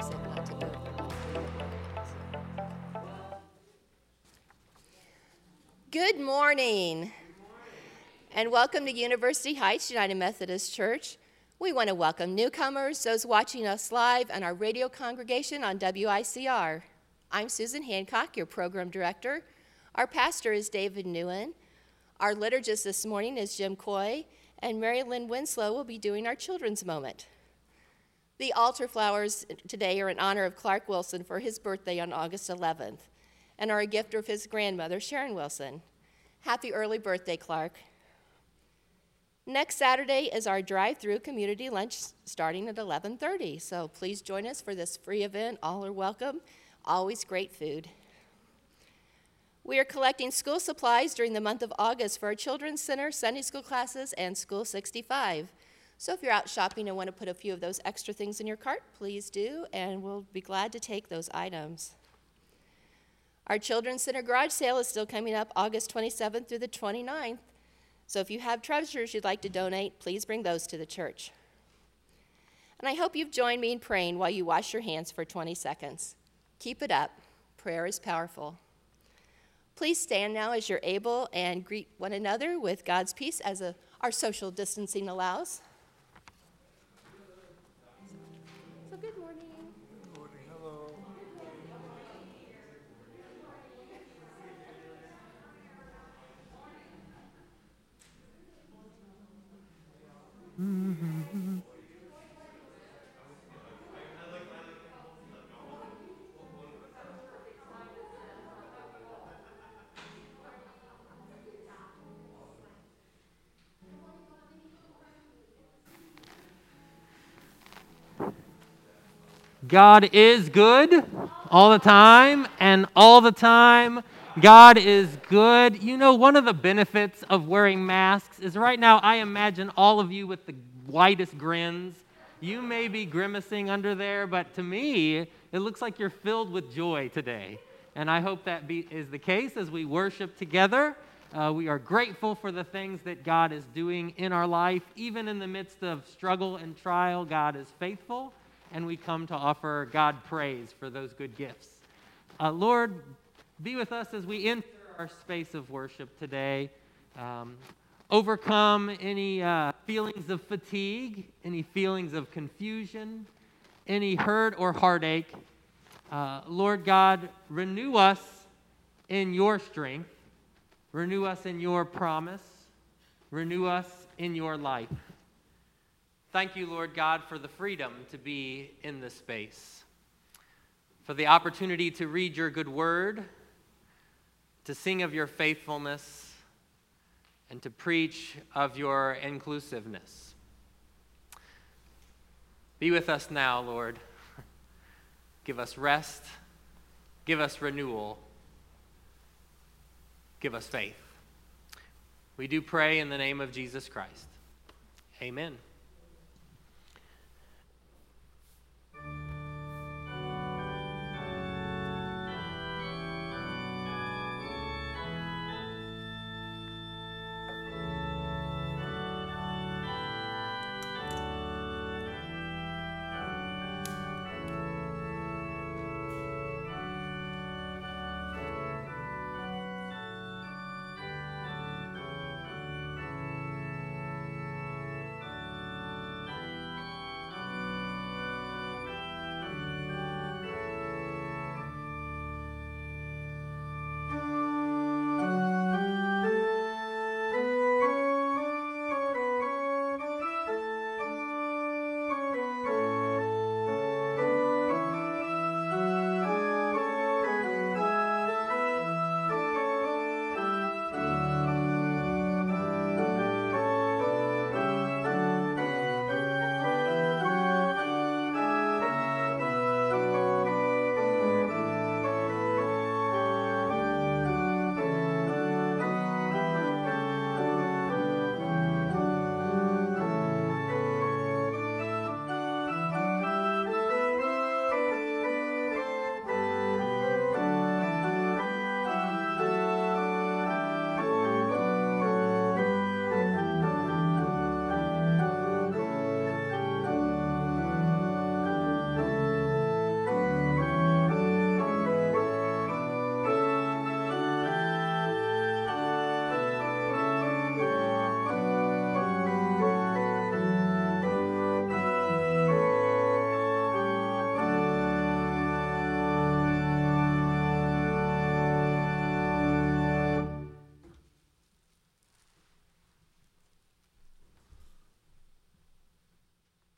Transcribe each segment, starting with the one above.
say glad to go. Good morning. And welcome to University Heights United Methodist Church. We want to welcome newcomers, those watching us live, and our radio congregation on WICR. I'm Susan Hancock, your program director. Our pastor is David Newen. Our liturgist this morning is Jim Coy, and Mary Lynn Winslow will be doing our children's moment. The altar flowers today are in honor of Clark Wilson for his birthday on August 11th and are a gift of his grandmother, Sharon Wilson. Happy early birthday, Clark. Next Saturday is our drive-through community lunch starting at 11:30. So please join us for this free event. All are welcome. Always great food. We are collecting school supplies during the month of August for our Children's Center, Sunday school classes, and School 65. So if you're out shopping and want to put a few of those extra things in your cart, please do, and we'll be glad to take those items. Our Children's Center garage sale is still coming up August 27th through the 29th. So if you have treasures you'd like to donate, please bring those to the church. And I hope you've joined me in praying while you wash your hands for 20 seconds. Keep it up. Prayer is powerful. Please stand now as you're able and greet one another with God's peace as a, our social distancing allows. God is good all the time, and all the time, God is good. You know, one of the benefits of wearing masks is right now, I imagine all of you with the widest grins. You may be grimacing under there, but to me, it looks like you're filled with joy today. And I hope that be, is the case as we worship together. Uh, we are grateful for the things that God is doing in our life. Even in the midst of struggle and trial, God is faithful and we come to offer God praise for those good gifts. Uh, Lord, be with us as we enter our space of worship today. Um, overcome any uh, feelings of fatigue, any feelings of confusion, any hurt or heartache. Uh, Lord God, renew us in your strength, renew us in your promise, renew us in your life. Thank you, Lord God, for the freedom to be in this space, for the opportunity to read your good word, to sing of your faithfulness, and to preach of your inclusiveness. Be with us now, Lord. Give us rest, give us renewal, give us faith. We do pray in the name of Jesus Christ. Amen.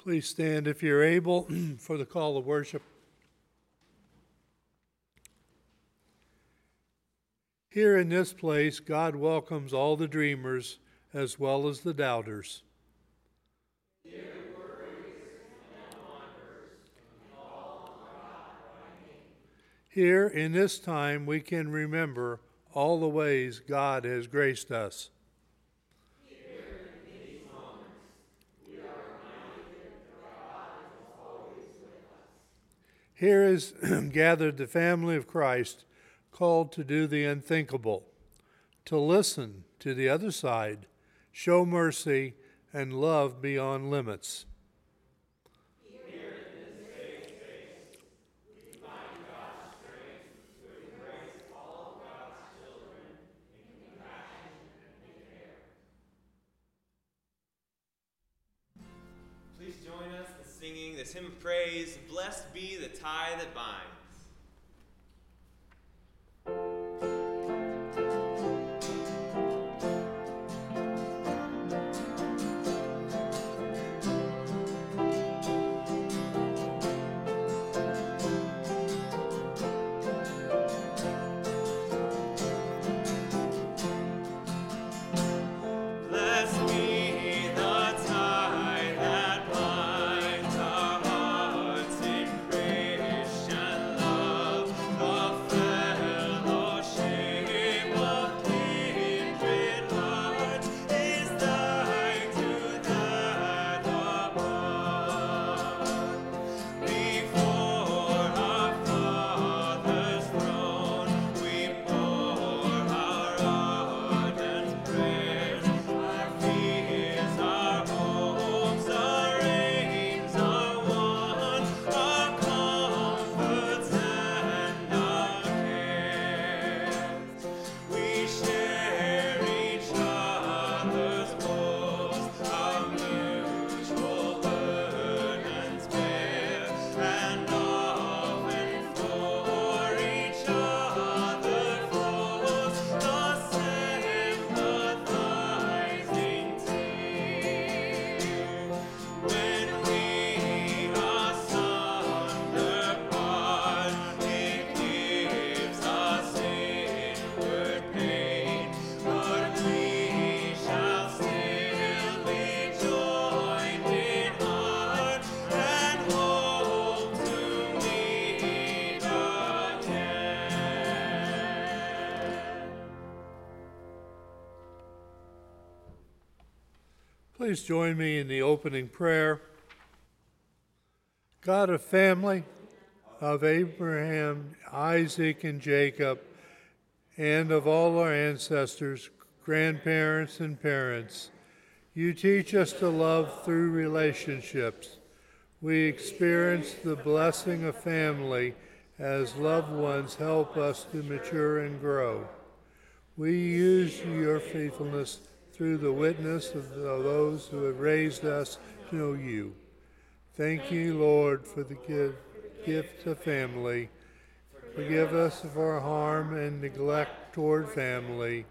Please stand if you're able for the call of worship. Here in this place, God welcomes all the dreamers as well as the doubters. Here in this time, we can remember all the ways God has graced us. Here is gathered the family of Christ called to do the unthinkable, to listen to the other side, show mercy, and love beyond limits. This hymn of praise, Blessed be the tie that binds. Please join me in the opening prayer. God of family, of Abraham, Isaac, and Jacob, and of all our ancestors, grandparents, and parents, you teach us to love through relationships. We experience the blessing of family as loved ones help us to mature and grow. We use your faithfulness through the witness of those who have raised us to know you. Thank you, Lord, for the gift of family. Forgive us of our harm and neglect toward family.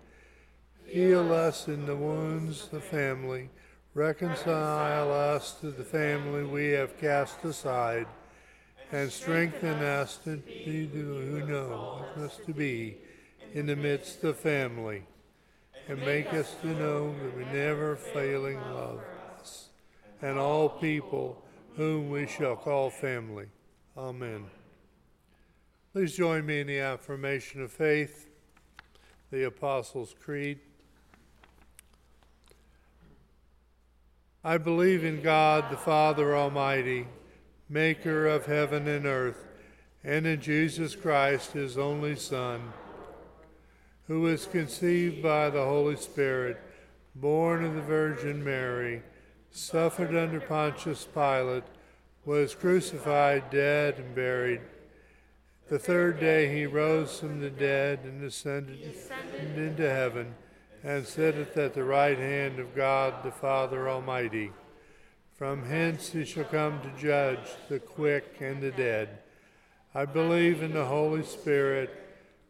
Heal us in the wounds of family. Reconcile us to the family we have cast aside. And strengthen us to be who know us to be in the midst of family and make us to know that we never failing love us and all people whom we shall call family. Amen. Please join me in the affirmation of faith, the Apostles' Creed. I believe in God, the Father Almighty, maker of heaven and earth, and in Jesus Christ, his only Son who was conceived by the Holy Spirit, born of the Virgin Mary, suffered under Pontius Pilate, was crucified, dead, and buried. The third day he rose from the dead and ascended, ascended. into heaven, and sitteth at the right hand of God the Father Almighty. From hence he shall come to judge the quick and the dead. I believe in the Holy Spirit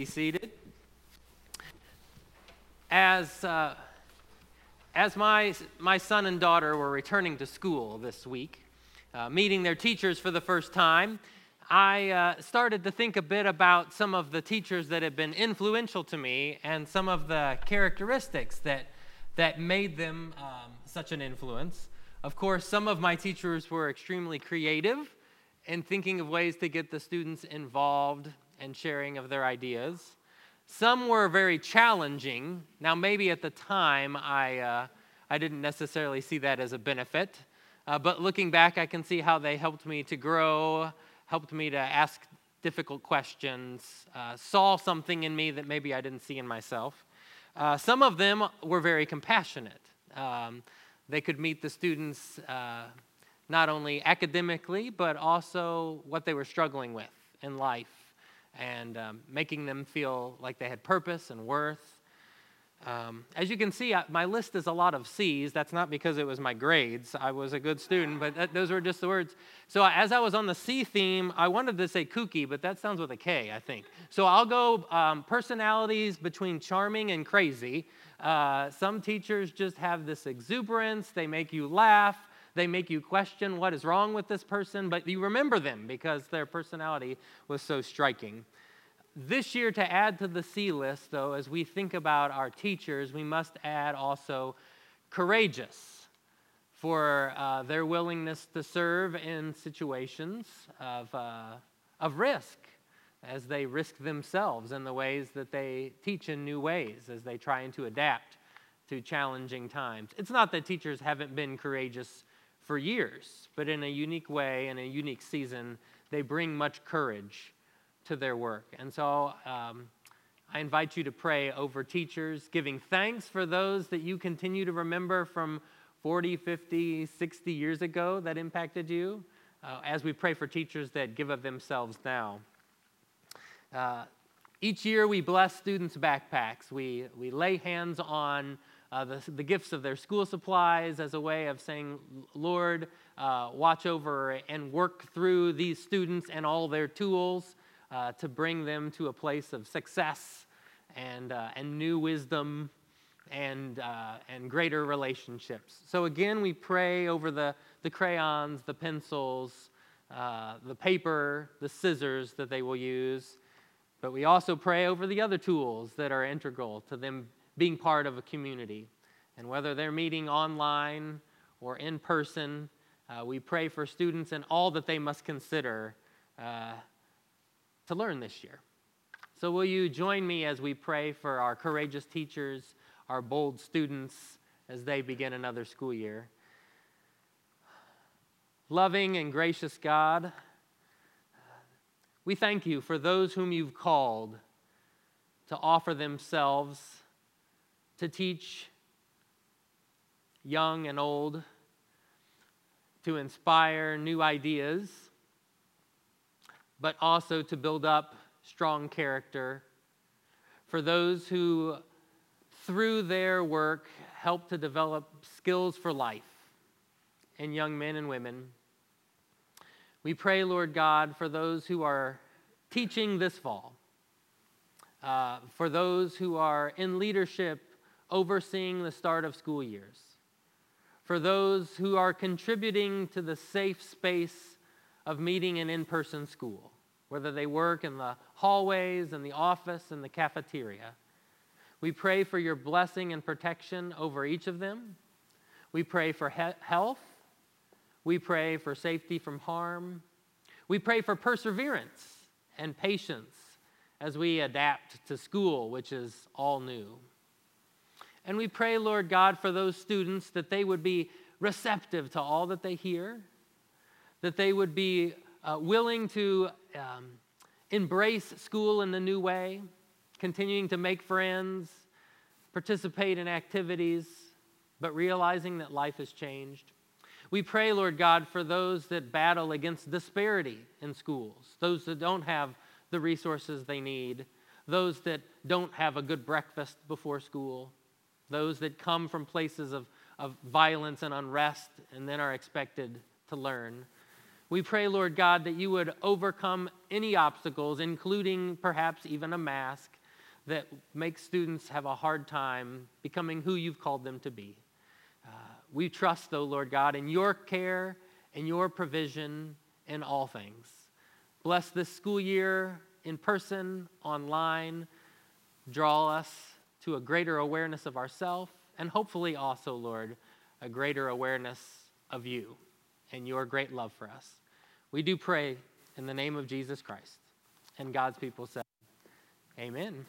Be seated. As, uh, as my, my son and daughter were returning to school this week, uh, meeting their teachers for the first time, I uh, started to think a bit about some of the teachers that have been influential to me and some of the characteristics that, that made them um, such an influence. Of course, some of my teachers were extremely creative in thinking of ways to get the students involved and sharing of their ideas. Some were very challenging. Now, maybe at the time I, uh, I didn't necessarily see that as a benefit, uh, but looking back, I can see how they helped me to grow, helped me to ask difficult questions, uh, saw something in me that maybe I didn't see in myself. Uh, some of them were very compassionate. Um, they could meet the students uh, not only academically, but also what they were struggling with in life and um, making them feel like they had purpose and worth. Um, as you can see, I, my list is a lot of C's. That's not because it was my grades. I was a good student, but that, those were just the words. So as I was on the C theme, I wanted to say kooky, but that sounds with a K, I think. So I'll go um, personalities between charming and crazy. Uh, some teachers just have this exuberance, they make you laugh. They make you question what is wrong with this person, but you remember them because their personality was so striking. This year, to add to the C list, though, as we think about our teachers, we must add also courageous for uh, their willingness to serve in situations of, uh, of risk as they risk themselves in the ways that they teach in new ways, as they try to adapt to challenging times. It's not that teachers haven't been courageous for years, but in a unique way, in a unique season, they bring much courage to their work. And so um, I invite you to pray over teachers, giving thanks for those that you continue to remember from 40, 50, 60 years ago that impacted you, uh, as we pray for teachers that give of themselves now. Uh, each year we bless students' backpacks. We, we lay hands on uh, the, the gifts of their school supplies as a way of saying, Lord, uh, watch over and work through these students and all their tools uh, to bring them to a place of success and, uh, and new wisdom and, uh, and greater relationships. So, again, we pray over the, the crayons, the pencils, uh, the paper, the scissors that they will use. But we also pray over the other tools that are integral to them being part of a community. And whether they're meeting online or in person, uh, we pray for students and all that they must consider uh, to learn this year. So, will you join me as we pray for our courageous teachers, our bold students, as they begin another school year? Loving and gracious God, we thank you for those whom you've called to offer themselves to teach young and old, to inspire new ideas, but also to build up strong character for those who, through their work, help to develop skills for life in young men and women. We pray, Lord God, for those who are teaching this fall, uh, for those who are in leadership overseeing the start of school years, for those who are contributing to the safe space of meeting an in person school, whether they work in the hallways, in the office, in the cafeteria. We pray for your blessing and protection over each of them. We pray for he- health. We pray for safety from harm. We pray for perseverance and patience as we adapt to school, which is all new. And we pray, Lord God, for those students that they would be receptive to all that they hear, that they would be uh, willing to um, embrace school in the new way, continuing to make friends, participate in activities, but realizing that life has changed. We pray, Lord God, for those that battle against disparity in schools, those that don't have the resources they need, those that don't have a good breakfast before school, those that come from places of, of violence and unrest and then are expected to learn. We pray, Lord God, that you would overcome any obstacles, including perhaps even a mask, that makes students have a hard time becoming who you've called them to be. Uh, we trust, though, Lord God, in your care and your provision in all things. Bless this school year in person, online. Draw us to a greater awareness of ourselves, and hopefully also, Lord, a greater awareness of you and your great love for us. We do pray in the name of Jesus Christ. And God's people said, Amen.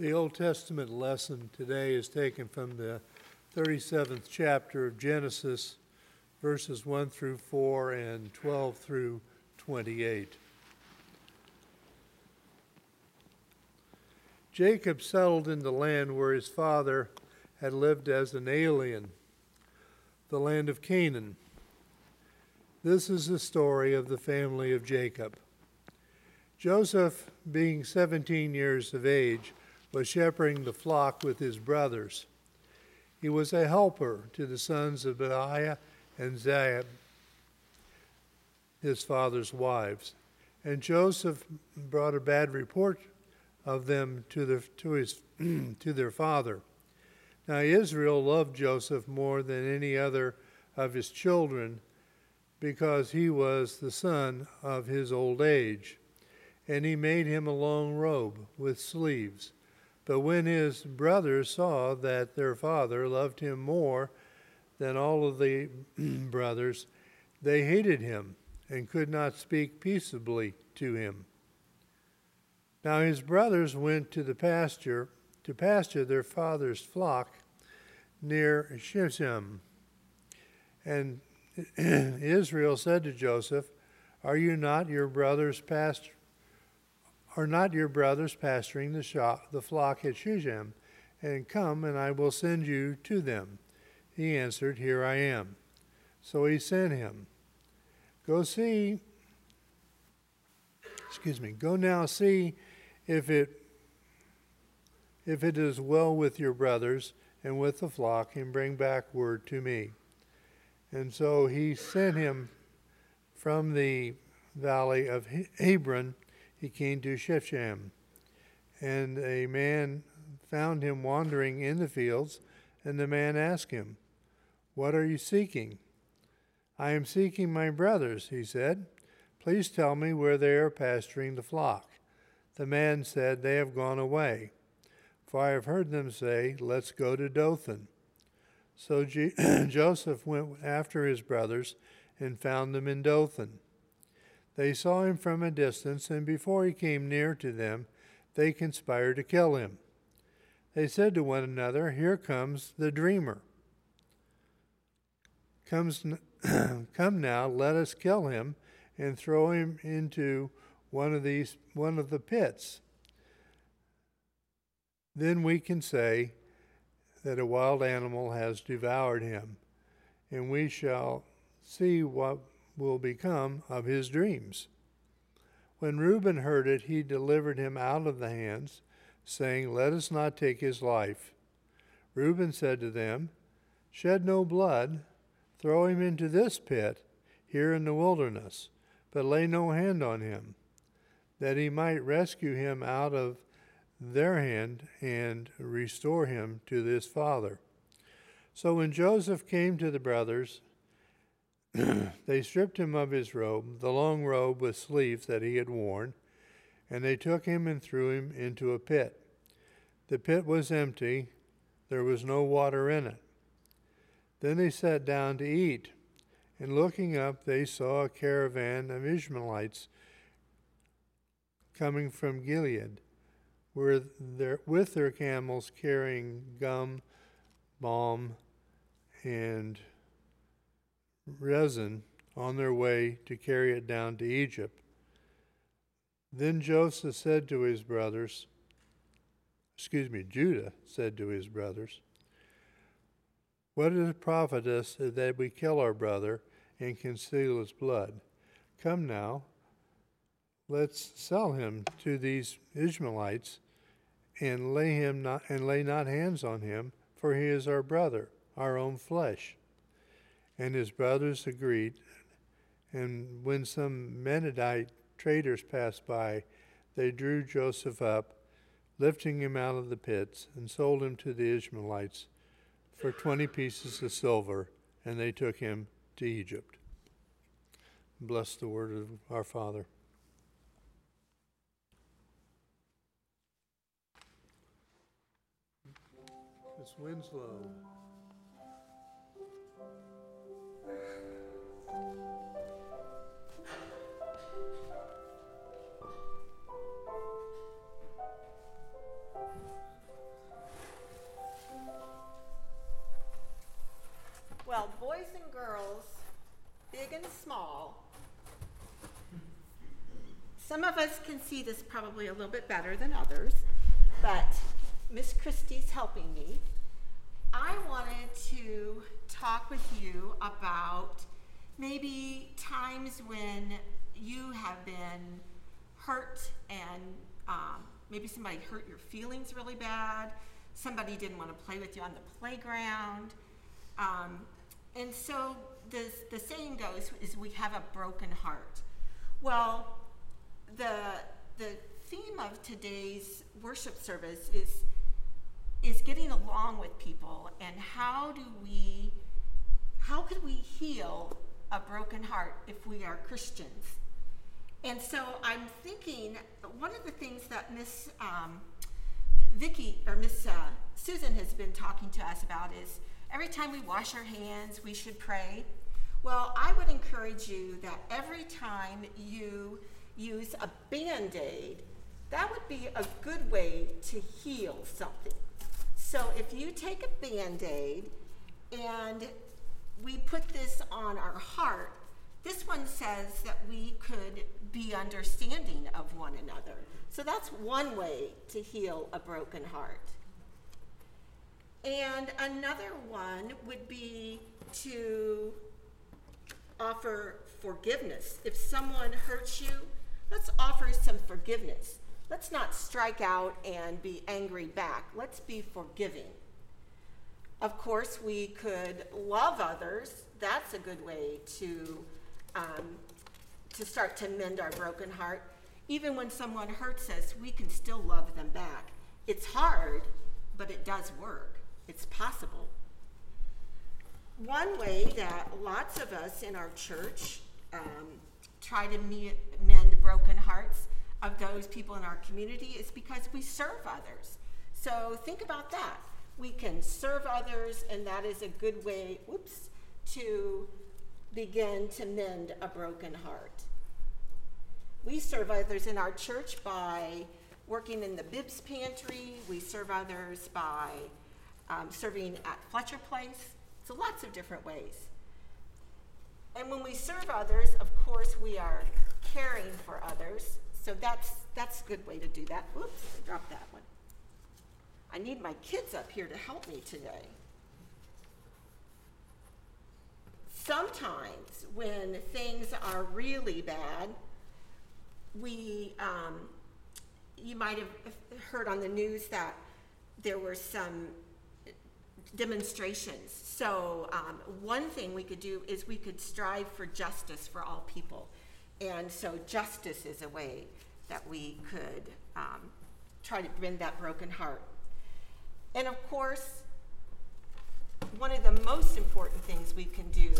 The Old Testament lesson today is taken from the 37th chapter of Genesis, verses 1 through 4 and 12 through 28. Jacob settled in the land where his father had lived as an alien, the land of Canaan. This is the story of the family of Jacob. Joseph, being 17 years of age, was shepherding the flock with his brothers. He was a helper to the sons of Bilhah and Zilpah, his father's wives. And Joseph brought a bad report of them to, the, to, his, to their father. Now Israel loved Joseph more than any other of his children because he was the son of his old age. And he made him a long robe with sleeves. But when his brothers saw that their father loved him more than all of the brothers, they hated him and could not speak peaceably to him. Now his brothers went to the pasture to pasture their father's flock near Shechem. And Israel said to Joseph, Are you not your brother's pasture? Are not your brothers pasturing the, shop, the flock at Shechem? And come, and I will send you to them. He answered, Here I am. So he sent him. Go see, excuse me, go now see if it if it is well with your brothers and with the flock, and bring back word to me. And so he sent him from the valley of Hebron he came to Shechem. And a man found him wandering in the fields, and the man asked him, What are you seeking? I am seeking my brothers, he said. Please tell me where they are pasturing the flock. The man said, They have gone away. For I have heard them say, Let's go to Dothan. So G- Joseph went after his brothers and found them in Dothan. They saw him from a distance, and before he came near to them, they conspired to kill him. They said to one another, Here comes the dreamer. Comes, come now, let us kill him and throw him into one of these one of the pits. Then we can say that a wild animal has devoured him, and we shall see what will become of his dreams. When Reuben heard it, he delivered him out of the hands, saying, Let us not take his life. Reuben said to them, Shed no blood, throw him into this pit here in the wilderness, but lay no hand on him, that he might rescue him out of their hand and restore him to his father. So when Joseph came to the brothers, they stripped him of his robe, the long robe with sleeves that he had worn, and they took him and threw him into a pit. The pit was empty, there was no water in it. Then they sat down to eat, and looking up, they saw a caravan of Ishmaelites coming from Gilead, where with their camels carrying gum, balm, and resin on their way to carry it down to Egypt. Then Joseph said to his brothers, excuse me, Judah said to his brothers, What is it profit us that we kill our brother and conceal his blood? Come now, let's sell him to these Ishmaelites and lay him not and lay not hands on him, for he is our brother, our own flesh. And his brothers agreed. And when some Midianite traders passed by, they drew Joseph up, lifting him out of the pits, and sold him to the Ishmaelites for twenty pieces of silver, and they took him to Egypt. Bless the word of our Father. It's Winslow. Well, boys and girls, big and small, some of us can see this probably a little bit better than others, but Miss Christie's helping me. I wanted to talk with you about maybe times when you have been hurt and um, maybe somebody hurt your feelings really bad, somebody didn't want to play with you on the playground. Um, and so the, the saying goes is we have a broken heart. Well, the, the theme of today's worship service is, is getting along with people and how do we, how could we heal a broken heart if we are Christians? And so I'm thinking one of the things that Miss um, Vicky or Miss uh, Susan has been talking to us about is every time we wash our hands, we should pray. Well, I would encourage you that every time you use a band aid, that would be a good way to heal something. So if you take a band aid and we put this on our heart, this one says that we could be understanding of one another. So that's one way to heal a broken heart. And another one would be to offer forgiveness. If someone hurts you, let's offer some forgiveness. Let's not strike out and be angry back. Let's be forgiving. Of course, we could love others. That's a good way to, um, to start to mend our broken heart. Even when someone hurts us, we can still love them back. It's hard, but it does work. It's possible. One way that lots of us in our church um, try to me- mend broken hearts of those people in our community is because we serve others. So think about that. We can serve others, and that is a good way, whoops, to begin to mend a broken heart. We serve others in our church by working in the Bibs pantry. We serve others by um, serving at Fletcher Place. So lots of different ways. And when we serve others, of course, we are caring for others. So that's that's a good way to do that. Whoops, I dropped that one. I need my kids up here to help me today. Sometimes when things are really bad, we um, you might have heard on the news that there were some demonstrations. So, um, one thing we could do is we could strive for justice for all people. And so, justice is a way that we could um, try to mend that broken heart. And of course, one of the most important things we can do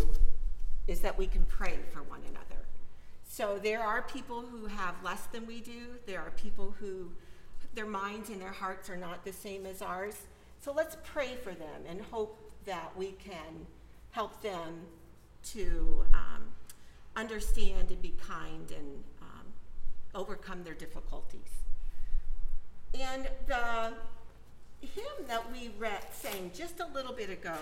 is that we can pray for one another. So there are people who have less than we do. There are people who their minds and their hearts are not the same as ours. So let's pray for them and hope that we can help them to um, understand and be kind and um, overcome their difficulties. And the hymn that we read, sang just a little bit ago,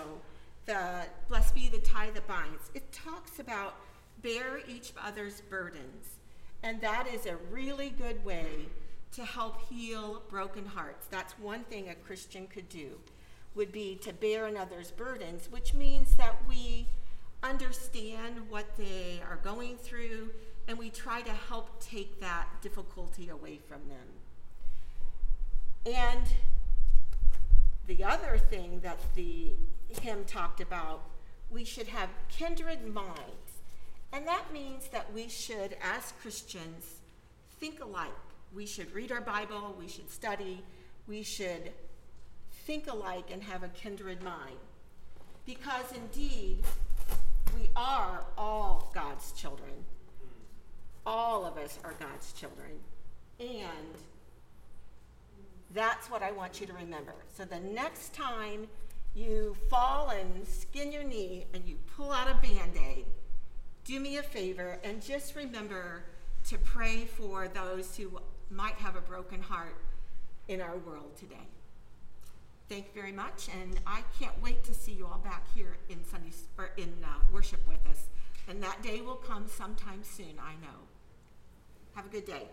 the Blessed Be the Tie That Binds, it talks about bear each other's burdens. And that is a really good way to help heal broken hearts. That's one thing a Christian could do, would be to bear another's burdens, which means that we understand what they are going through and we try to help take that difficulty away from them. And the other thing that the hymn talked about, we should have kindred minds. And that means that we should, as Christians, think alike. We should read our Bible, we should study, we should think alike and have a kindred mind. Because indeed, we are all God's children. All of us are God's children. And that's what I want you to remember. So the next time you fall and skin your knee and you pull out a band aid, do me a favor and just remember to pray for those who might have a broken heart in our world today. Thank you very much, and I can't wait to see you all back here in Sunday or in uh, worship with us. And that day will come sometime soon, I know. Have a good day.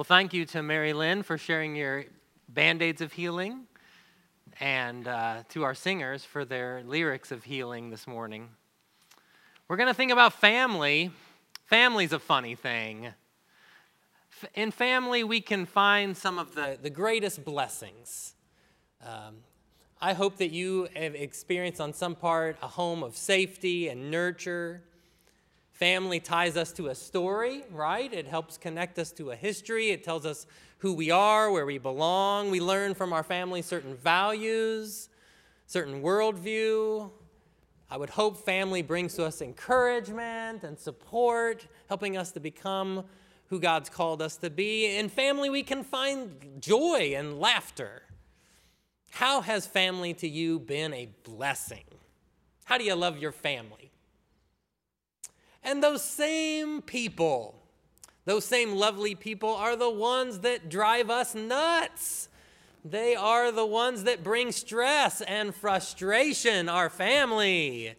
Well, thank you to Mary Lynn for sharing your band aids of healing and uh, to our singers for their lyrics of healing this morning. We're going to think about family. Family's a funny thing. In family, we can find some of the, the greatest blessings. Um, I hope that you have experienced on some part a home of safety and nurture. Family ties us to a story, right? It helps connect us to a history. It tells us who we are, where we belong. We learn from our family certain values, certain worldview. I would hope family brings to us encouragement and support, helping us to become who God's called us to be. In family, we can find joy and laughter. How has family to you been a blessing? How do you love your family? And those same people, those same lovely people, are the ones that drive us nuts. They are the ones that bring stress and frustration, our family.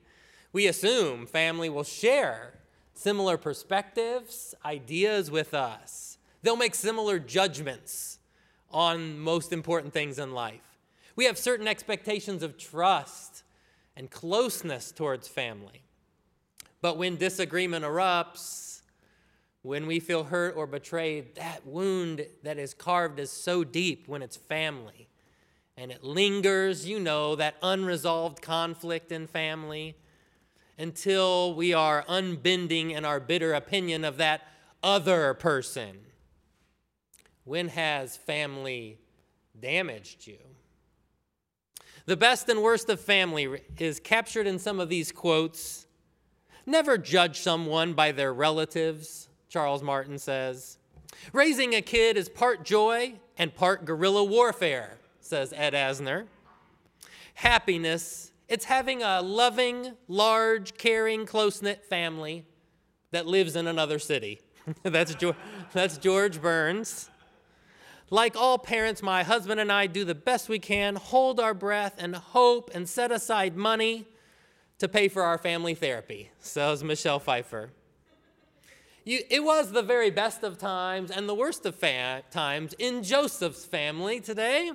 We assume family will share similar perspectives, ideas with us. They'll make similar judgments on most important things in life. We have certain expectations of trust and closeness towards family. But when disagreement erupts, when we feel hurt or betrayed, that wound that is carved is so deep when it's family. And it lingers, you know, that unresolved conflict in family until we are unbending in our bitter opinion of that other person. When has family damaged you? The best and worst of family is captured in some of these quotes. Never judge someone by their relatives, Charles Martin says. Raising a kid is part joy and part guerrilla warfare, says Ed Asner. Happiness, it's having a loving, large, caring, close knit family that lives in another city. that's, George, that's George Burns. Like all parents, my husband and I do the best we can, hold our breath, and hope and set aside money to pay for our family therapy, says Michelle Pfeiffer. You, it was the very best of times and the worst of fa- times in Joseph's family today.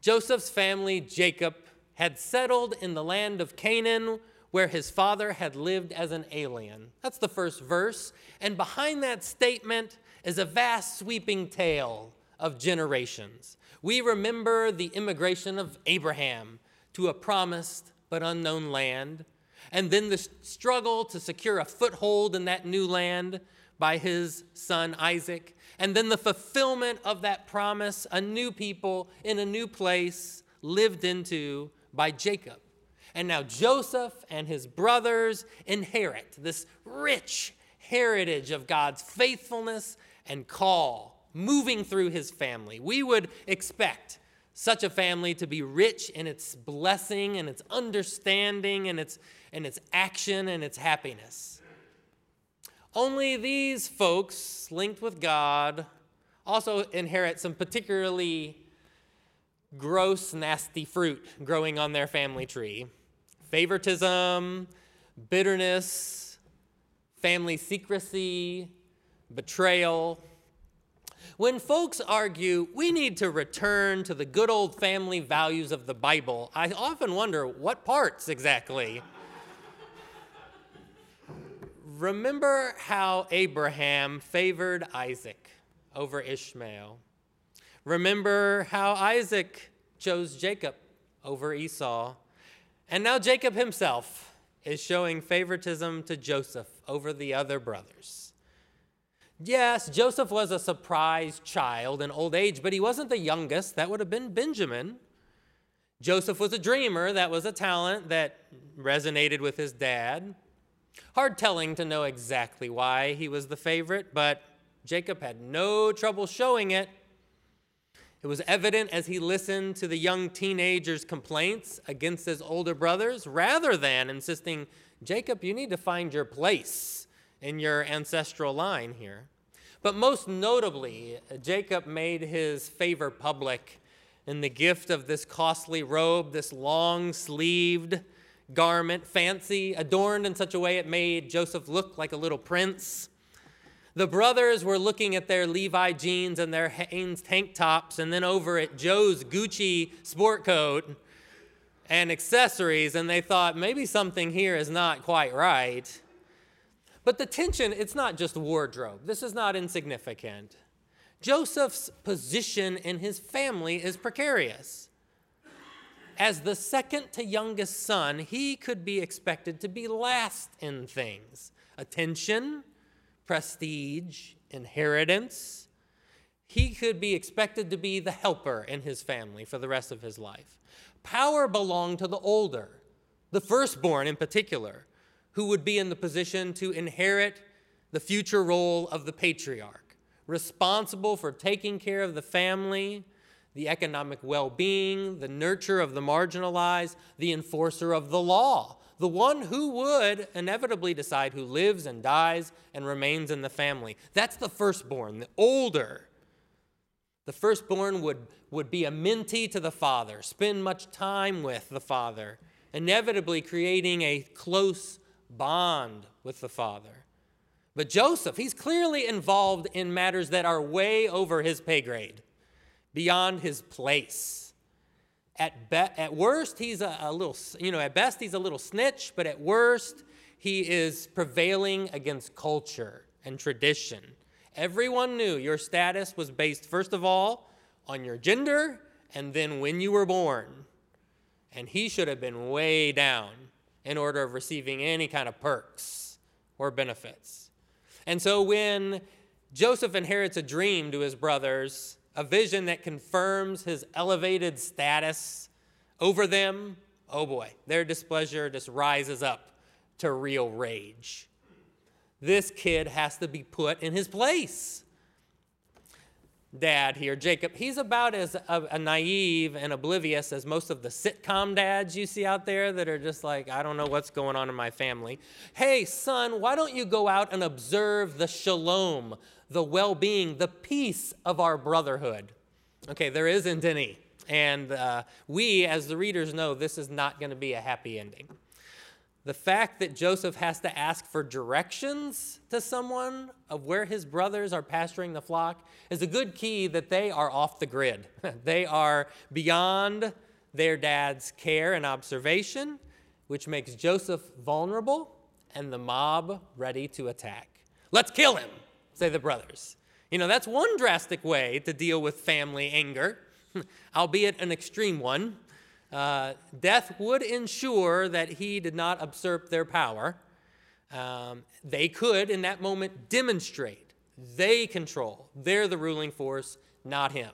Joseph's family, Jacob, had settled in the land of Canaan where his father had lived as an alien. That's the first verse. And behind that statement is a vast sweeping tale of generations. We remember the immigration of Abraham to a promised but unknown land, and then the struggle to secure a foothold in that new land by his son Isaac, and then the fulfillment of that promise, a new people in a new place lived into by Jacob. And now Joseph and his brothers inherit this rich heritage of God's faithfulness and call moving through his family. We would expect such a family to be rich in its blessing and its understanding and its, and its action and its happiness. Only these folks linked with God also inherit some particularly gross, nasty fruit growing on their family tree favoritism, bitterness, family secrecy, betrayal. When folks argue we need to return to the good old family values of the Bible, I often wonder what parts exactly. Remember how Abraham favored Isaac over Ishmael. Remember how Isaac chose Jacob over Esau. And now Jacob himself is showing favoritism to Joseph over the other brothers. Yes, Joseph was a surprised child in old age, but he wasn't the youngest. That would have been Benjamin. Joseph was a dreamer. That was a talent that resonated with his dad. Hard telling to know exactly why he was the favorite, but Jacob had no trouble showing it. It was evident as he listened to the young teenager's complaints against his older brothers, rather than insisting, Jacob, you need to find your place in your ancestral line here. But most notably, Jacob made his favor public in the gift of this costly robe, this long sleeved garment, fancy, adorned in such a way it made Joseph look like a little prince. The brothers were looking at their Levi jeans and their Hanes tank tops, and then over at Joe's Gucci sport coat and accessories, and they thought maybe something here is not quite right. But the tension, it's not just wardrobe. This is not insignificant. Joseph's position in his family is precarious. As the second to youngest son, he could be expected to be last in things attention, prestige, inheritance. He could be expected to be the helper in his family for the rest of his life. Power belonged to the older, the firstborn in particular, who would be in the position to inherit the future role of the patriarch, responsible for taking care of the family, the economic well being, the nurture of the marginalized, the enforcer of the law, the one who would inevitably decide who lives and dies and remains in the family. That's the firstborn, the older. The firstborn would, would be a mentee to the father, spend much time with the father, inevitably creating a close bond with the father. But Joseph, he's clearly involved in matters that are way over his pay grade beyond his place. At, be- at worst, he's a, a little, you know, at best, he's a little snitch, but at worst, he is prevailing against culture and tradition. Everyone knew your status was based, first of all, on your gender and then when you were born. And he should have been way down in order of receiving any kind of perks or benefits. And so when Joseph inherits a dream to his brothers, a vision that confirms his elevated status over them, oh boy, their displeasure just rises up to real rage. This kid has to be put in his place. Dad here, Jacob, he's about as a, a naive and oblivious as most of the sitcom dads you see out there that are just like, I don't know what's going on in my family. Hey, son, why don't you go out and observe the shalom, the well being, the peace of our brotherhood. Okay, there isn't any. And uh, we, as the readers know, this is not going to be a happy ending. The fact that Joseph has to ask for directions to someone of where his brothers are pasturing the flock is a good key that they are off the grid. they are beyond their dad's care and observation, which makes Joseph vulnerable and the mob ready to attack. Let's kill him say the brothers. You know, that's one drastic way to deal with family anger, albeit an extreme one. Uh, death would ensure that he did not usurp their power. Um, they could, in that moment, demonstrate they control. They're the ruling force, not him.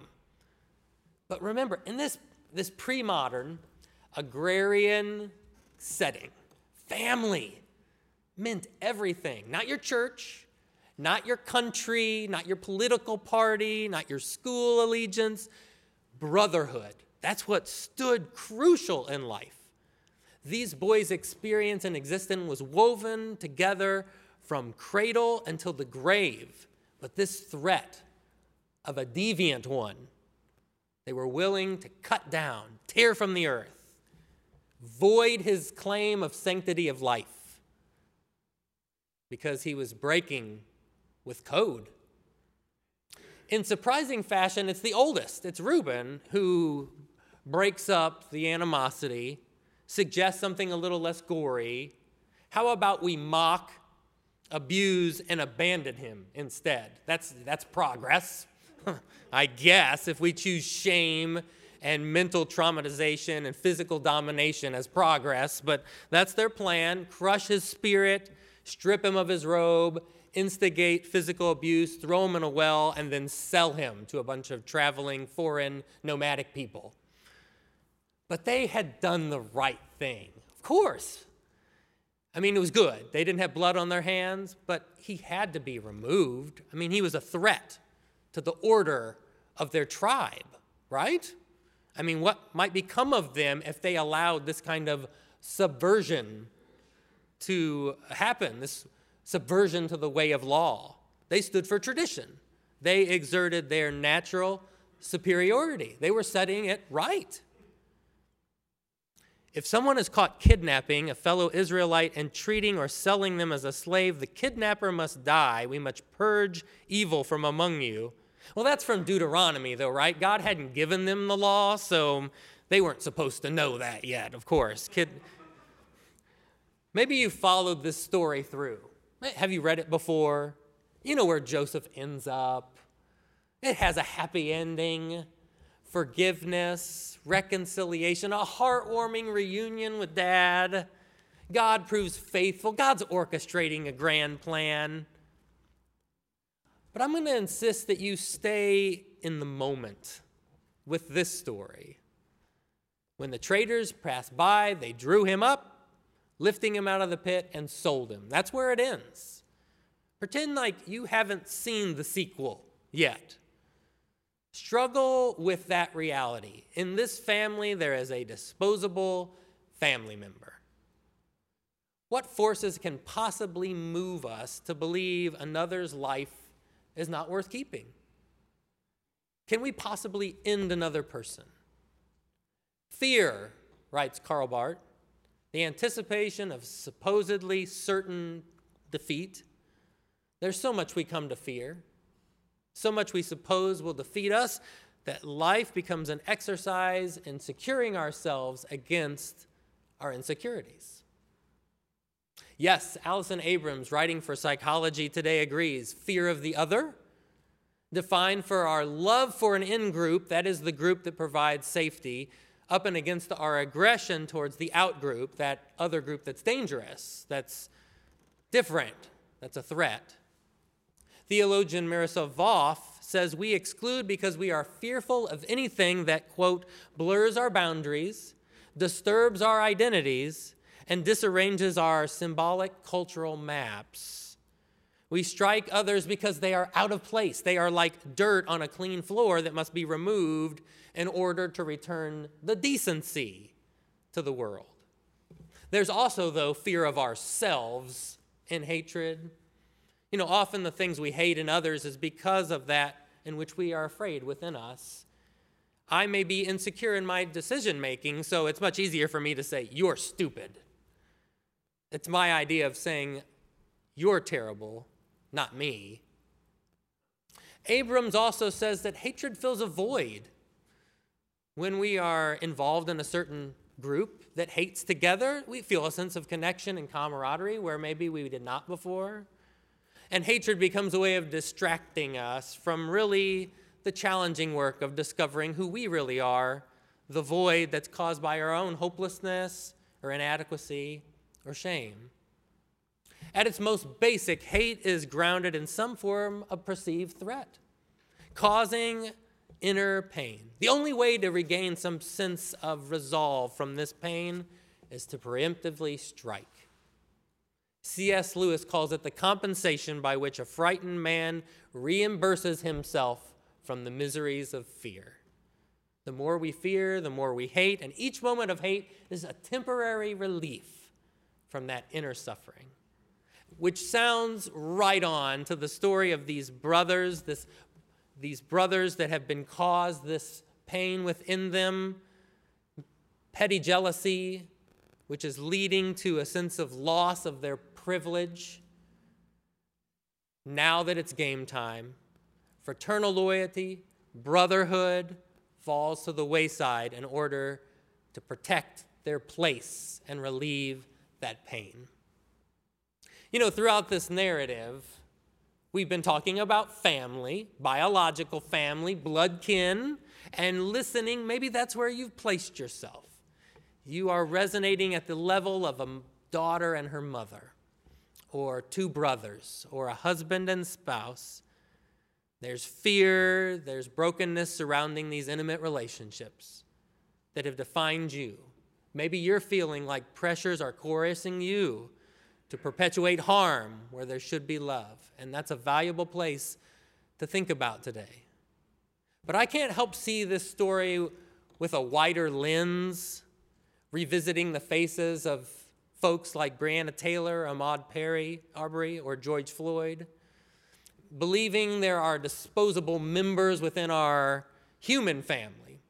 But remember, in this, this pre modern, agrarian setting, family meant everything. Not your church, not your country, not your political party, not your school allegiance, brotherhood. That's what stood crucial in life. These boys' experience and existence was woven together from cradle until the grave. But this threat of a deviant one, they were willing to cut down, tear from the earth, void his claim of sanctity of life because he was breaking with code. In surprising fashion, it's the oldest, it's Reuben, who breaks up the animosity, suggests something a little less gory. How about we mock, abuse, and abandon him instead? That's, that's progress, I guess, if we choose shame and mental traumatization and physical domination as progress, but that's their plan crush his spirit, strip him of his robe, instigate physical abuse, throw him in a well, and then sell him to a bunch of traveling foreign nomadic people. But they had done the right thing. Of course. I mean, it was good. They didn't have blood on their hands, but he had to be removed. I mean, he was a threat to the order of their tribe, right? I mean, what might become of them if they allowed this kind of subversion to happen, this subversion to the way of law. They stood for tradition. They exerted their natural superiority. They were setting it right. If someone is caught kidnapping a fellow Israelite and treating or selling them as a slave, the kidnapper must die. We must purge evil from among you. Well, that's from Deuteronomy, though, right? God hadn't given them the law, so they weren't supposed to know that yet, of course. Kid... Maybe you followed this story through. Have you read it before? You know where Joseph ends up. It has a happy ending forgiveness, reconciliation, a heartwarming reunion with dad. God proves faithful. God's orchestrating a grand plan. But I'm going to insist that you stay in the moment with this story. When the traders passed by, they drew him up, lifting him out of the pit, and sold him. That's where it ends. Pretend like you haven't seen the sequel yet. Struggle with that reality. In this family, there is a disposable family member. What forces can possibly move us to believe another's life is not worth keeping? Can we possibly end another person? Fear, writes Karl Barth, the anticipation of supposedly certain defeat. There's so much we come to fear so much we suppose will defeat us, that life becomes an exercise in securing ourselves against our insecurities. Yes, Allison Abrams, writing for Psychology Today, agrees. Fear of the other, defined for our love for an in group, that is the group that provides safety, up and against our aggression towards the out group, that other group that's dangerous, that's different, that's a threat. Theologian Miroslav Volf says we exclude because we are fearful of anything that, quote, blurs our boundaries, disturbs our identities, and disarranges our symbolic cultural maps. We strike others because they are out of place. They are like dirt on a clean floor that must be removed in order to return the decency to the world. There's also, though, fear of ourselves in hatred you know, often the things we hate in others is because of that in which we are afraid within us. I may be insecure in my decision making, so it's much easier for me to say, You're stupid. It's my idea of saying, You're terrible, not me. Abrams also says that hatred fills a void. When we are involved in a certain group that hates together, we feel a sense of connection and camaraderie where maybe we did not before. And hatred becomes a way of distracting us from really the challenging work of discovering who we really are, the void that's caused by our own hopelessness or inadequacy or shame. At its most basic, hate is grounded in some form of perceived threat, causing inner pain. The only way to regain some sense of resolve from this pain is to preemptively strike. C.S. Lewis calls it the compensation by which a frightened man reimburses himself from the miseries of fear. The more we fear, the more we hate, and each moment of hate is a temporary relief from that inner suffering. Which sounds right on to the story of these brothers, this, these brothers that have been caused this pain within them, petty jealousy, which is leading to a sense of loss of their privilege, now that it's game time, fraternal loyalty, brotherhood falls to the wayside in order to protect their place and relieve that pain. You know, throughout this narrative, we've been talking about family, biological family, blood kin, and listening. Maybe that's where you've placed yourself. You are resonating at the level of a daughter and her mother or two brothers or a husband and spouse. There's fear, there's brokenness surrounding these intimate relationships that have defined you. Maybe you're feeling like pressures are coercing you to perpetuate harm where there should be love. And that's a valuable place to think about today. But I can't help see this story with a wider lens, revisiting the faces of folks like Breonna Taylor, Ahmaud Perry, Arbery, or George Floyd, believing there are disposable members within our human family.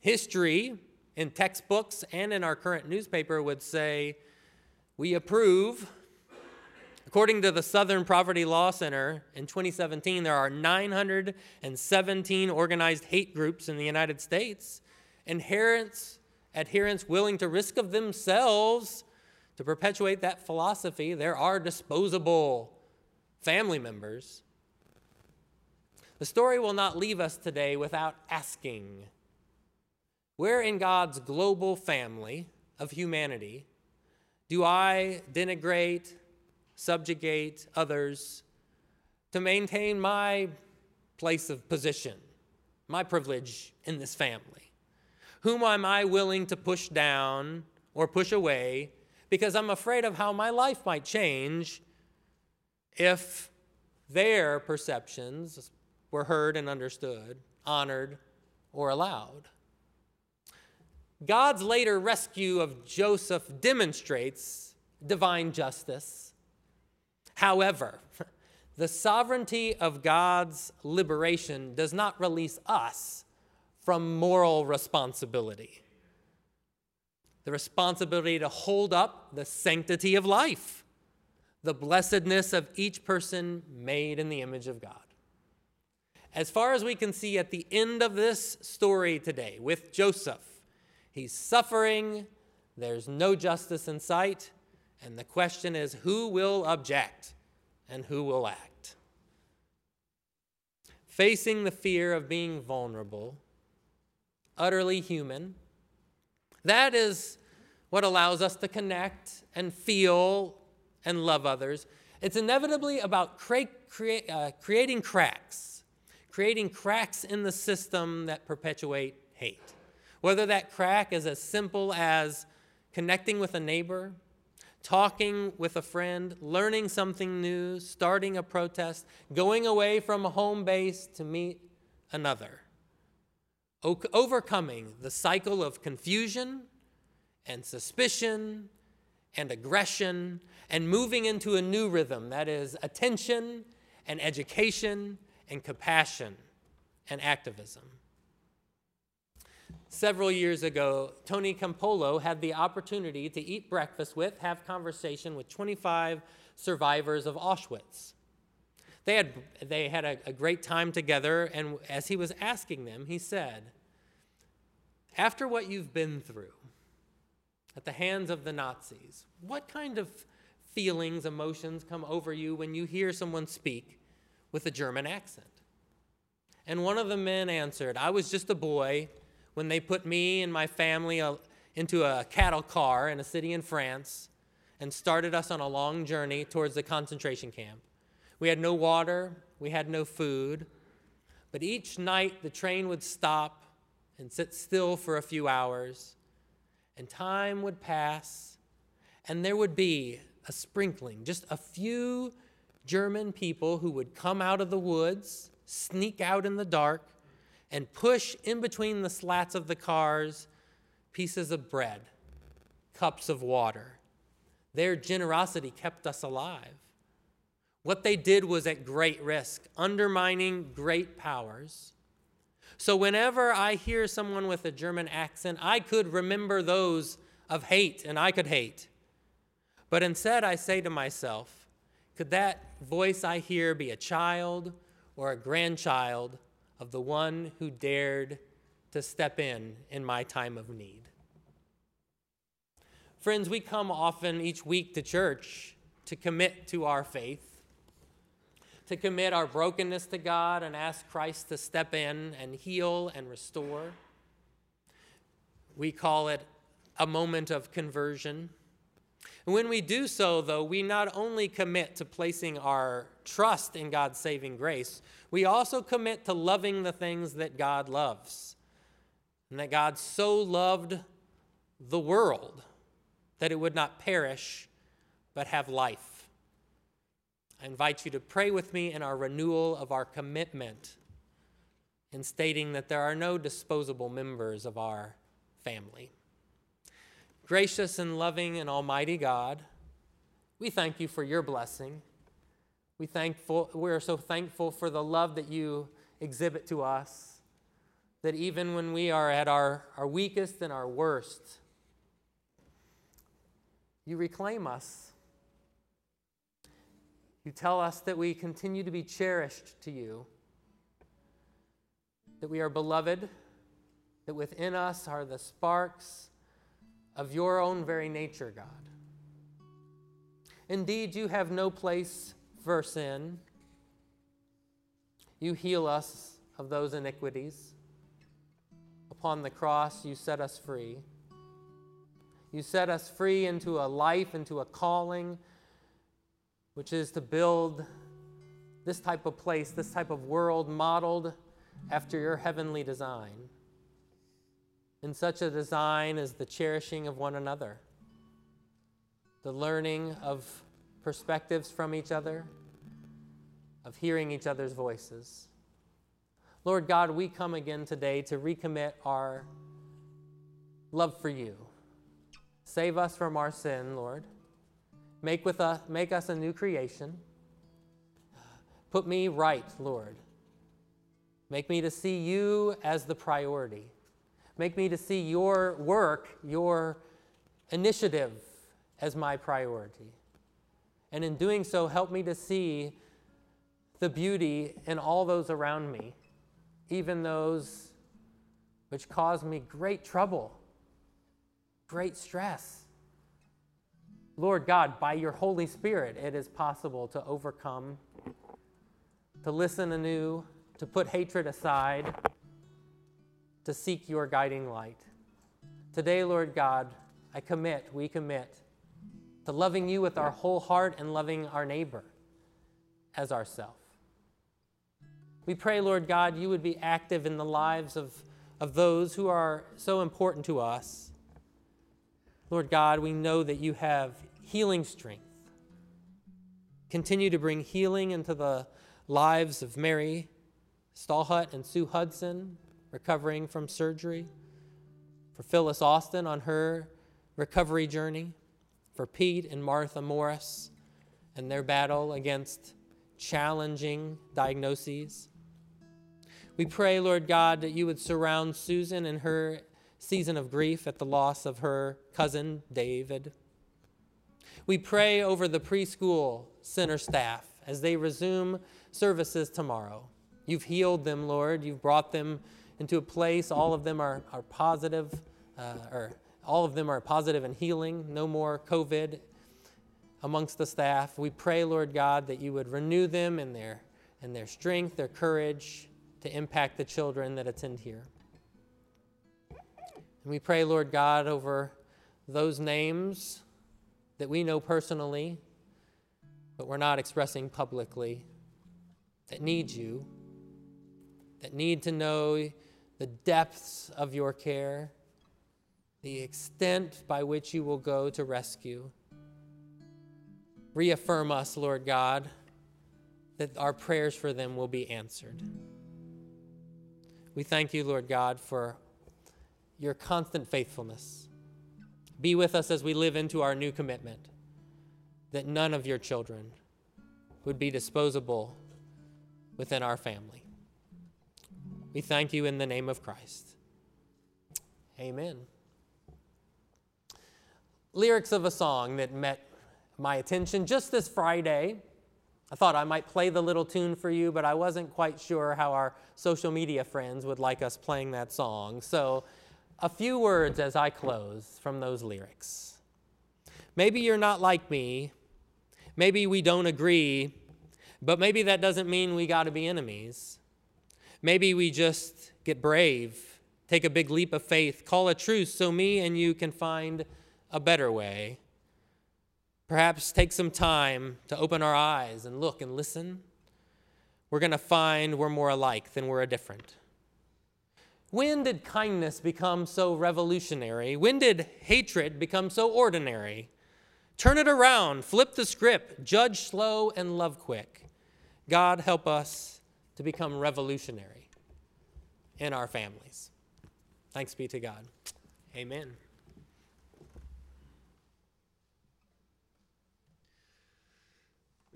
History in textbooks and in our current newspaper would say, We approve. According to the Southern Poverty Law Center, in 2017, there are 917 organized hate groups in the United States. Adherents, adherents willing to risk of themselves to perpetuate that philosophy. There are disposable family members. The story will not leave us today without asking where in God's global family of humanity do I denigrate, subjugate others to maintain my place of position, my privilege in this family? Whom am I willing to push down or push away because I'm afraid of how my life might change if their perceptions were heard and understood, honored, or allowed? God's later rescue of Joseph demonstrates divine justice. However, the sovereignty of God's liberation does not release us from moral responsibility. The responsibility to hold up the sanctity of life, the blessedness of each person made in the image of God. As far as we can see at the end of this story today with Joseph, He's suffering, there's no justice in sight, and the question is who will object and who will act? Facing the fear of being vulnerable, utterly human, that is what allows us to connect and feel and love others. It's inevitably about cre- uh, creating cracks, creating cracks in the system that perpetuate hate. Whether that crack is as simple as connecting with a neighbor, talking with a friend, learning something new, starting a protest, going away from a home base to meet another. Overcoming the cycle of confusion and suspicion and aggression and moving into a new rhythm that is attention and education and compassion and activism. Several years ago, Tony Campolo had the opportunity to eat breakfast with, have conversation with 25 survivors of Auschwitz. They had, they had a, a great time together, and as he was asking them, he said, After what you've been through at the hands of the Nazis, what kind of feelings, emotions come over you when you hear someone speak with a German accent? And one of the men answered, I was just a boy when they put me and my family uh, into a cattle car in a city in France and started us on a long journey towards the concentration camp. We had no water, we had no food, but each night the train would stop and sit still for a few hours, and time would pass, and there would be a sprinkling, just a few German people who would come out of the woods, sneak out in the dark, and push in between the slats of the cars pieces of bread, cups of water. Their generosity kept us alive. What they did was at great risk, undermining great powers. So, whenever I hear someone with a German accent, I could remember those of hate and I could hate. But instead, I say to myself, could that voice I hear be a child or a grandchild of the one who dared to step in in my time of need. Friends, we come often each week to church to commit to our faith, to commit our brokenness to God and ask Christ to step in and heal and restore. We call it a moment of conversion. When we do so, though, we not only commit to placing our trust in God's saving grace, we also commit to loving the things that God loves. And that God so loved the world that it would not perish, but have life. I invite you to pray with me in our renewal of our commitment in stating that there are no disposable members of our family. Gracious and loving and almighty God, we thank you for your blessing. We thankful, we are so thankful for the love that you exhibit to us, that even when we are at our, our weakest and our worst, you reclaim us. You tell us that we continue to be cherished to you, that we are beloved, that within us are the sparks of your own very nature, God. Indeed, you have no place for sin. You heal us of those iniquities. Upon the cross, you set us free. You set us free into a life, into a calling, which is to build this type of place, this type of world modeled after your heavenly design. In such a design as the cherishing of one another, the learning of perspectives from each other, of hearing each other's voices. Lord God, we come again today to recommit our love for you. Save us from our sin, Lord. Make, with us, make us a new creation. Put me right, Lord. Make me to see you as the priority. Make me to see your work, your initiative as my priority. And in doing so, help me to see the beauty in all those around me, even those which cause me great trouble, great stress. Lord God, by your Holy Spirit, it is possible to overcome, to listen anew, to put hatred aside, to seek your guiding light. Today, Lord God, I commit, we commit to loving you with our whole heart and loving our neighbor as ourself. We pray, Lord God, you would be active in the lives of, of those who are so important to us. Lord God, we know that you have healing strength. Continue to bring healing into the lives of Mary Stallhut and Sue Hudson, recovering from surgery, for Phyllis Austin on her recovery journey, for Pete and Martha Morris and their battle against challenging diagnoses. We pray, Lord God, that you would surround Susan in her season of grief at the loss of her cousin, David. We pray over the preschool center staff as they resume services tomorrow. You've healed them, Lord. You've brought them into a place. All of them are, are positive, uh, or all of them are positive and healing. No more COVID amongst the staff. We pray, Lord God, that you would renew them in their, in their strength, their courage, to impact the children that attend here. And we pray, Lord God, over those names that we know personally, but we're not expressing publicly, that need you, that need to know the depths of your care, the extent by which you will go to rescue. Reaffirm us, Lord God, that our prayers for them will be answered. We thank you, Lord God, for your constant faithfulness. Be with us as we live into our new commitment that none of your children would be disposable within our family. We thank you in the name of Christ. Amen. Lyrics of a song that met my attention just this Friday I thought I might play the little tune for you, but I wasn't quite sure how our social media friends would like us playing that song. So, a few words as I close from those lyrics. Maybe you're not like me. Maybe we don't agree, but maybe that doesn't mean we got to be enemies. Maybe we just get brave, take a big leap of faith, call a truce so me and you can find a better way. Perhaps take some time to open our eyes and look and listen. We're going to find we're more alike than we're different. When did kindness become so revolutionary? When did hatred become so ordinary? Turn it around, flip the script, judge slow and love quick. God help us to become revolutionary in our families. Thanks be to God. Amen.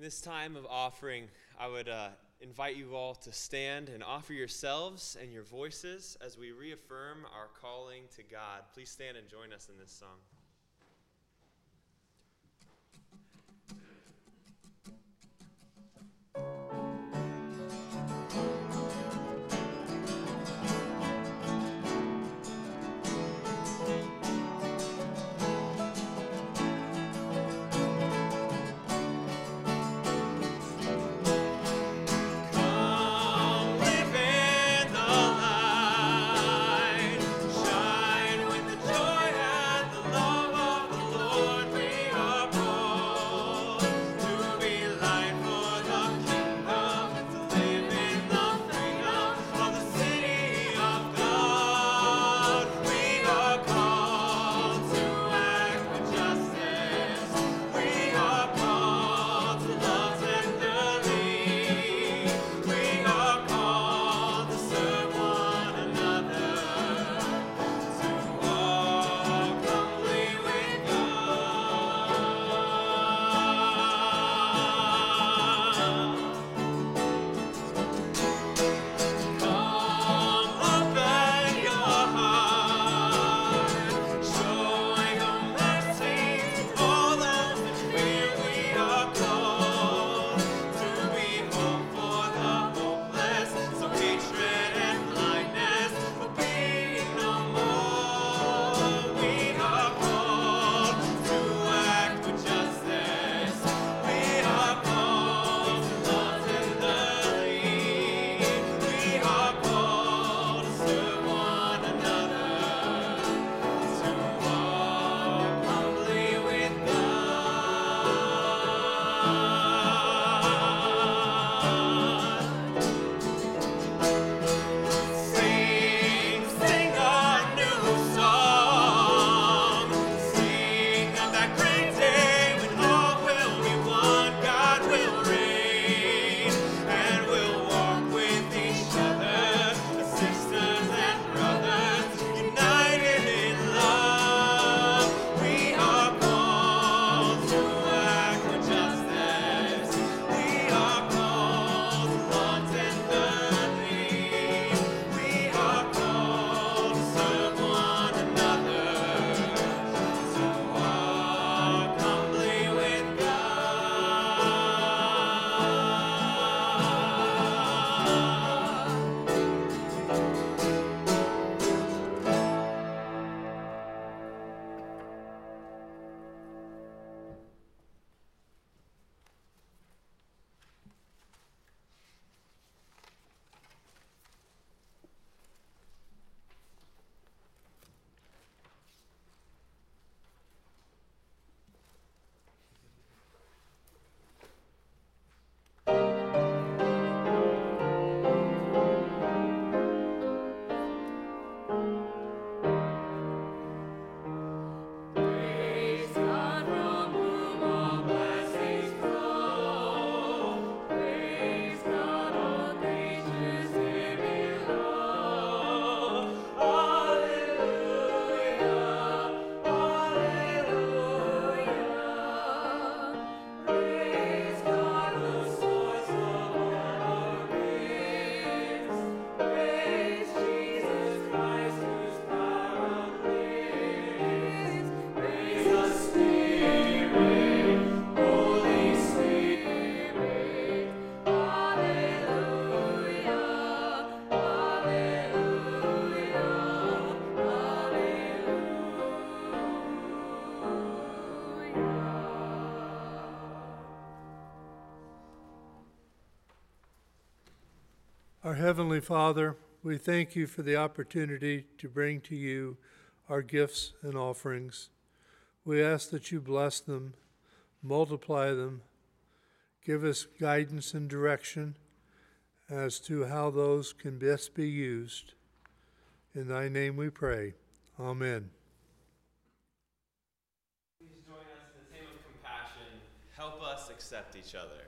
this time of offering, I would uh, invite you all to stand and offer yourselves and your voices as we reaffirm our calling to God. Please stand and join us in this song. Heavenly Father, we thank you for the opportunity to bring to you our gifts and offerings. We ask that you bless them, multiply them, give us guidance and direction as to how those can best be used. In thy name we pray. Amen. Please join us in the same of compassion. Help us accept each other.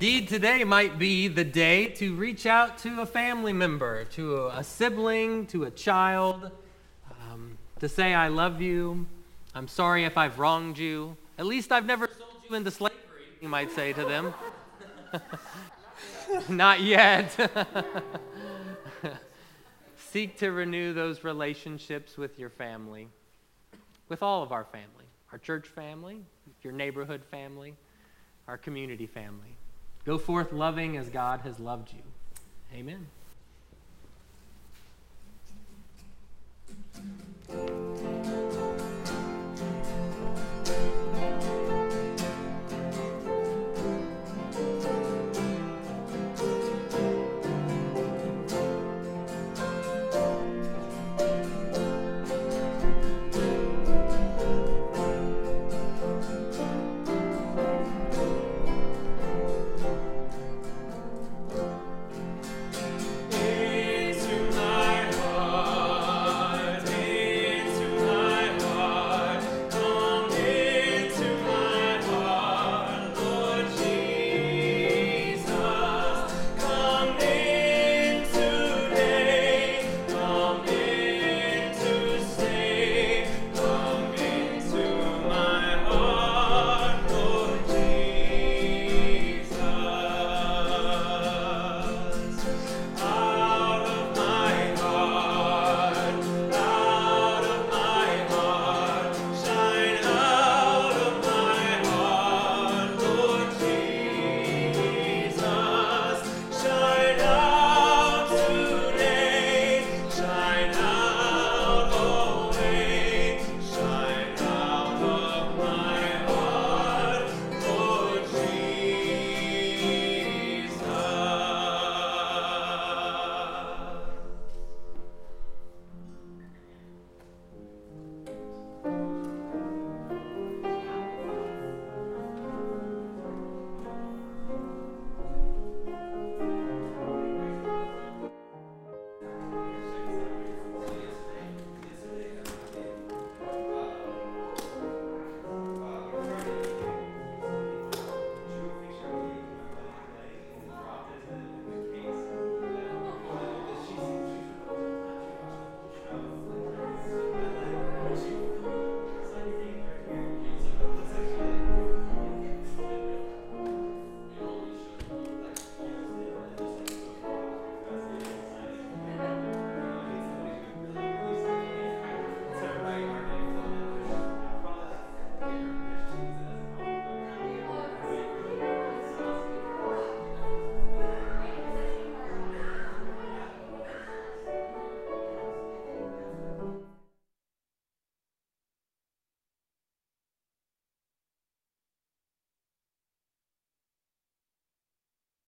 Indeed, today might be the day to reach out to a family member, to a, sibling, to a child, um, to say, I love you. I'm sorry if I've wronged you. At least I've never sold you into slavery, you might say to them. Not yet. Seek to renew those relationships with your family, with all of our family, our church family, your neighborhood family, our community family. Go forth loving as God has loved you. Amen.